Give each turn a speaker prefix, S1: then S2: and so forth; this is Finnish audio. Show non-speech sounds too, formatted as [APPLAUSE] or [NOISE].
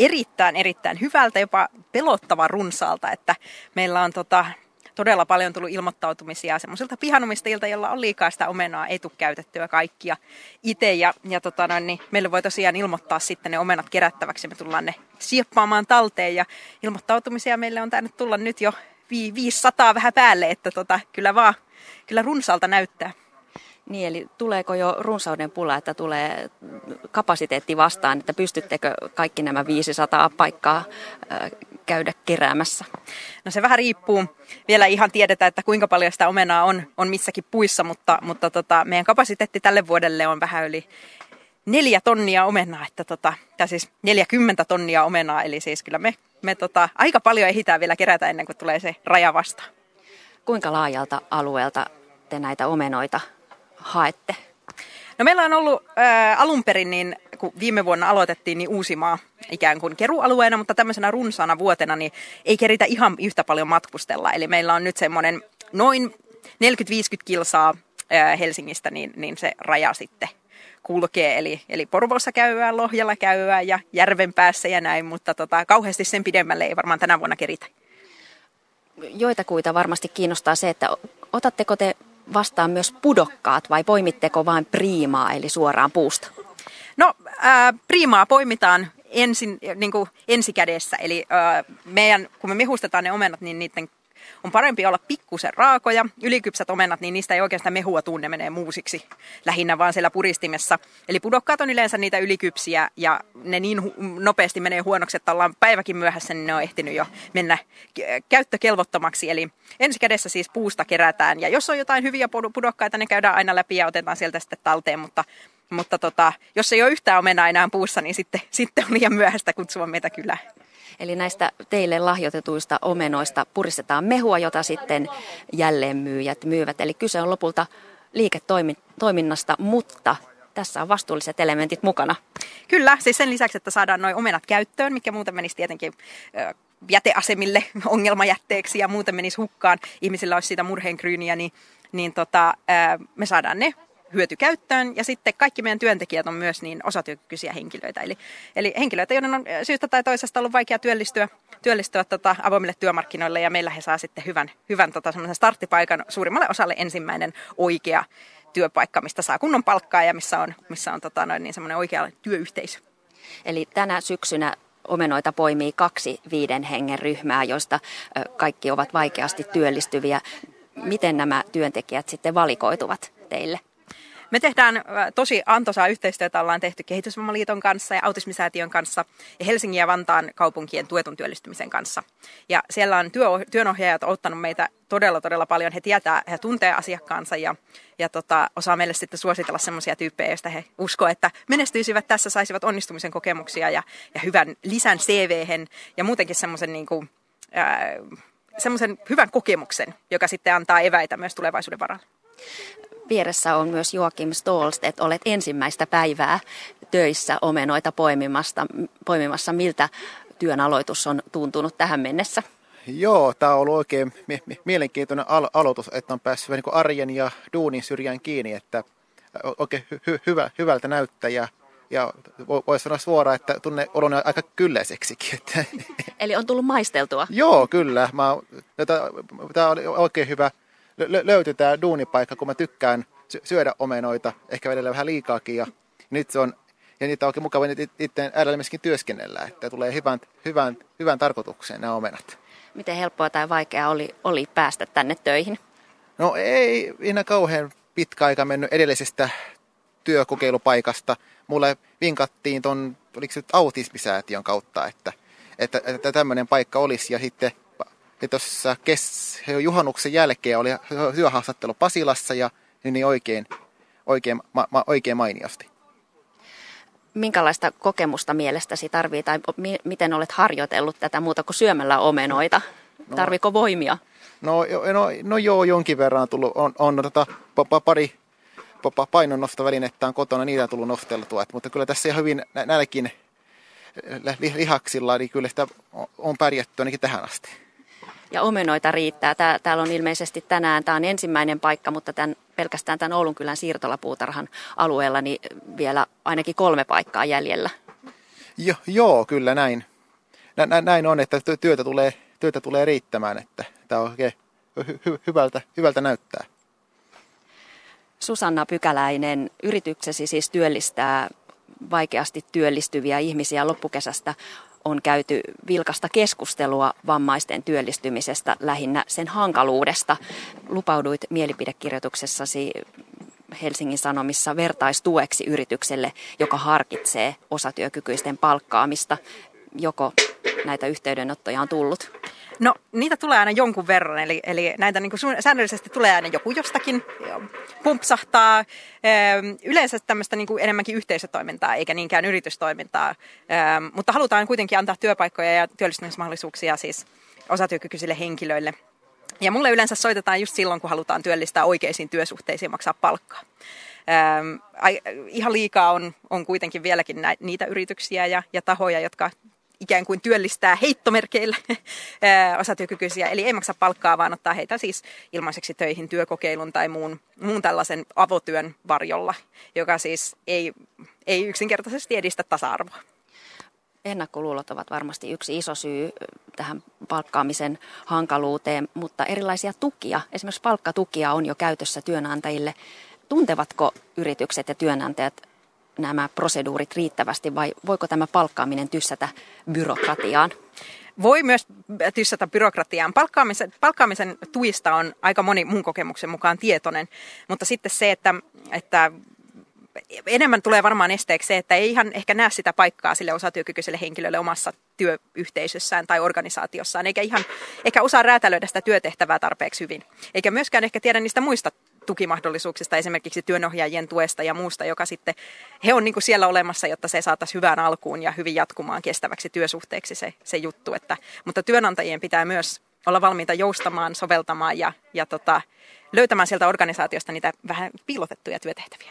S1: erittäin, erittäin hyvältä, jopa pelottava runsaalta, että meillä on tota, todella paljon tullut ilmoittautumisia semmoisilta pihanomistajilta, joilla on liikaa sitä omenaa, ei tule käytettyä kaikkia itse. Ja, ja tota noin, niin meille voi tosiaan ilmoittaa sitten ne omenat kerättäväksi, me tullaan ne sieppaamaan talteen. Ja ilmoittautumisia meille on tainnut tulla nyt jo 500 vähän päälle, että tota, kyllä vaan, kyllä runsaalta näyttää.
S2: Niin, eli tuleeko jo runsauden pula, että tulee kapasiteetti vastaan, että pystyttekö kaikki nämä 500 paikkaa käydä keräämässä?
S1: No se vähän riippuu. Vielä ihan tiedetä, että kuinka paljon sitä omenaa on, on missäkin puissa, mutta, mutta tota, meidän kapasiteetti tälle vuodelle on vähän yli neljä tonnia omenaa, että tota, tai siis 40 tonnia omenaa, eli siis kyllä me, me tota, aika paljon ehditään vielä kerätä ennen kuin tulee se raja vastaan.
S2: Kuinka laajalta alueelta te näitä omenoita haette?
S1: No meillä on ollut ää, alun perin, niin, kun viime vuonna aloitettiin, niin Uusimaa ikään kuin kerualueena, mutta tämmöisenä runsaana vuotena niin ei keritä ihan yhtä paljon matkustella. Eli meillä on nyt semmoinen noin 40-50 kilsaa ää, Helsingistä, niin, niin se raja sitten kulkee. Eli, eli Porvoossa käyvää, Lohjalla käyvää ja järven päässä ja näin, mutta tota, kauheasti sen pidemmälle ei varmaan tänä vuonna keritä.
S2: Joitakuita varmasti kiinnostaa se, että otatteko te vastaan myös pudokkaat vai poimitteko vain priimaa eli suoraan puusta?
S1: No äh, priimaa poimitaan ensin, niin kuin ensikädessä. Eli äh, meidän, kun me mehustetaan ne omenat, niin niiden on parempi olla pikkusen raakoja. Ylikypsät omenat, niin niistä ei oikeastaan mehua tunne, menee muusiksi lähinnä vaan siellä puristimessa. Eli pudokkaat on yleensä niitä ylikypsiä ja ne niin hu- nopeasti menee huonoksi, että ollaan päiväkin myöhässä, niin ne on ehtinyt jo mennä käyttökelvottomaksi. Eli ensi kädessä siis puusta kerätään ja jos on jotain hyviä pudokkaita, ne käydään aina läpi ja otetaan sieltä sitten talteen, mutta mutta tota, jos ei ole yhtään omenaa enää puussa, niin sitten, [LAUGHS] sitten on liian myöhäistä kutsua meitä kylään.
S2: Eli näistä teille lahjoitetuista omenoista puristetaan mehua, jota sitten jälleen myyjät myyvät. Eli kyse on lopulta liiketoiminnasta, mutta tässä on vastuulliset elementit mukana.
S1: Kyllä, siis sen lisäksi, että saadaan noin omenat käyttöön, mikä muuten menisi tietenkin jäteasemille [LAUGHS] ongelmajätteeksi ja muuten menisi hukkaan, ihmisillä olisi siitä murheenkryyniä, niin, niin tota, me saadaan ne hyötykäyttöön. Ja sitten kaikki meidän työntekijät on myös niin osatyökykyisiä henkilöitä. Eli, eli henkilöitä, joiden on syystä tai toisesta ollut vaikea työllistyä, työllistyä tota, avoimille työmarkkinoille. Ja meillä he saa sitten hyvän, hyvän tota, starttipaikan suurimmalle osalle ensimmäinen oikea työpaikka, mistä saa kunnon palkkaa ja missä on, missä on tota, noin, niin semmoinen oikea työyhteisö.
S2: Eli tänä syksynä omenoita poimii kaksi viiden hengen ryhmää, joista kaikki ovat vaikeasti työllistyviä. Miten nämä työntekijät sitten valikoituvat teille?
S1: Me tehdään äh, tosi antoisaa yhteistyötä, ollaan tehty Kehitysvammaliiton kanssa ja Autismisäätiön kanssa ja Helsingin ja Vantaan kaupunkien tuetun työllistymisen kanssa. Ja siellä on työ, työnohjaajat ottanut meitä todella, todella paljon. He tietää, he tuntee asiakkaansa ja, ja tota, osaa meille sitten suositella semmoisia tyyppejä, joista he uskoo, että menestyisivät tässä, saisivat onnistumisen kokemuksia ja, ja hyvän lisän cv ja muutenkin semmoisen niin kuin, äh, semmoisen hyvän kokemuksen, joka sitten antaa eväitä myös tulevaisuuden varalle.
S2: Vieressä on myös Joakim että Olet ensimmäistä päivää töissä omenoita poimimasta, poimimassa. Miltä työn aloitus on tuntunut tähän mennessä?
S3: Joo, tämä on ollut oikein mielenkiintoinen al- aloitus, että on päässyt niin arjen ja duunin syrjään kiinni, että oikein hy- hyvä, hyvältä näyttää ja, ja voisi sanoa suoraan, että tunne olon aika kylläiseksikin. Että.
S2: Eli on tullut maisteltua?
S3: Joo, kyllä. Tämä oli oikein hyvä lö- löytyi tämä duunipaikka, kun mä tykkään syödä omenoita, ehkä vedellä vähän liikaakin. Ja nyt se on, ja niitä on oikein mukava itse äärellä myöskin työskennellä, että tulee hyvän, hyvän, hyvän tarkoitukseen nämä omenat.
S2: Miten helppoa tai vaikeaa oli, oli päästä tänne töihin?
S3: No ei enää kauhean pitkä aika mennyt edellisestä työkokeilupaikasta. Mulle vinkattiin tuon, oliko se autismisäätiön kautta, että, että, että tämmöinen paikka olisi. Ja sitten ja tuossa kes, juhannuksen jälkeen oli työhaastattelu Pasilassa ja niin oikein, oikein, ma, ma, oikein mainiosti.
S2: Minkälaista kokemusta mielestäsi tarvii tai mi, miten olet harjoitellut tätä muuta kuin syömällä omenoita? No, Tarviko voimia?
S3: No, no, no joo, jonkin verran tullut. On, on tota, pa, pa, pari pa, painonnostovälinettä on kotona, niitä on tullut nosteltua. mutta kyllä tässä hyvin näilläkin lihaksilla, niin kyllä sitä on pärjätty ainakin tähän asti
S2: ja omenoita riittää. Tää, täällä on ilmeisesti tänään, tämä on ensimmäinen paikka, mutta tämän, pelkästään tämän Oulunkylän siirtolapuutarhan alueella niin vielä ainakin kolme paikkaa jäljellä.
S3: Jo, joo, kyllä näin. nä, näin on, että työtä tulee, työtä tulee riittämään, että tämä on oikein hy, hyvältä, hyvältä näyttää.
S2: Susanna Pykäläinen, yrityksesi siis työllistää vaikeasti työllistyviä ihmisiä loppukesästä on käyty vilkasta keskustelua vammaisten työllistymisestä, lähinnä sen hankaluudesta. Lupauduit mielipidekirjoituksessasi Helsingin Sanomissa vertaistueksi yritykselle, joka harkitsee osatyökykyisten palkkaamista. Joko näitä yhteydenottoja on tullut?
S1: No niitä tulee aina jonkun verran, eli, eli näitä niin kuin säännöllisesti tulee aina joku jostakin, pumpsahtaa. Yleensä tämmöistä niin kuin enemmänkin yhteisötoimintaa eikä niinkään yritystoimintaa, mutta halutaan kuitenkin antaa työpaikkoja ja työllistymismahdollisuuksia siis osatyökykyisille henkilöille. Ja mulle yleensä soitetaan just silloin, kun halutaan työllistää oikeisiin työsuhteisiin maksaa palkkaa. Ähm, ihan liikaa on, on kuitenkin vieläkin niitä yrityksiä ja, ja tahoja, jotka ikään kuin työllistää heittomerkeillä [LAUGHS] osatyökykyisiä, eli ei maksa palkkaa, vaan ottaa heitä siis ilmaiseksi töihin työkokeilun tai muun, muun tällaisen avotyön varjolla, joka siis ei, ei yksinkertaisesti edistä tasa-arvoa.
S2: Ennakkoluulot ovat varmasti yksi iso syy tähän palkkaamisen hankaluuteen, mutta erilaisia tukia, esimerkiksi palkkatukia on jo käytössä työnantajille. Tuntevatko yritykset ja työnantajat nämä proseduurit riittävästi vai voiko tämä palkkaaminen tyssätä byrokratiaan?
S1: Voi myös tyssätä byrokratiaan. Palkkaamisen, palkkaamisen tuista on aika moni mun kokemuksen mukaan tietoinen, mutta sitten se, että, että enemmän tulee varmaan esteeksi se, että ei ihan ehkä näe sitä paikkaa sille osatyökykyiselle henkilölle omassa työyhteisössään tai organisaatiossaan, eikä ihan ehkä osaa räätälöidä sitä työtehtävää tarpeeksi hyvin. Eikä myöskään ehkä tiedä niistä muista tukimahdollisuuksista, esimerkiksi työnohjaajien tuesta ja muusta, joka sitten, he on niin kuin siellä olemassa, jotta se saataisiin hyvään alkuun ja hyvin jatkumaan kestäväksi työsuhteeksi se, se juttu. Että, mutta työnantajien pitää myös olla valmiita joustamaan, soveltamaan ja, ja tota, löytämään sieltä organisaatiosta niitä vähän piilotettuja työtehtäviä.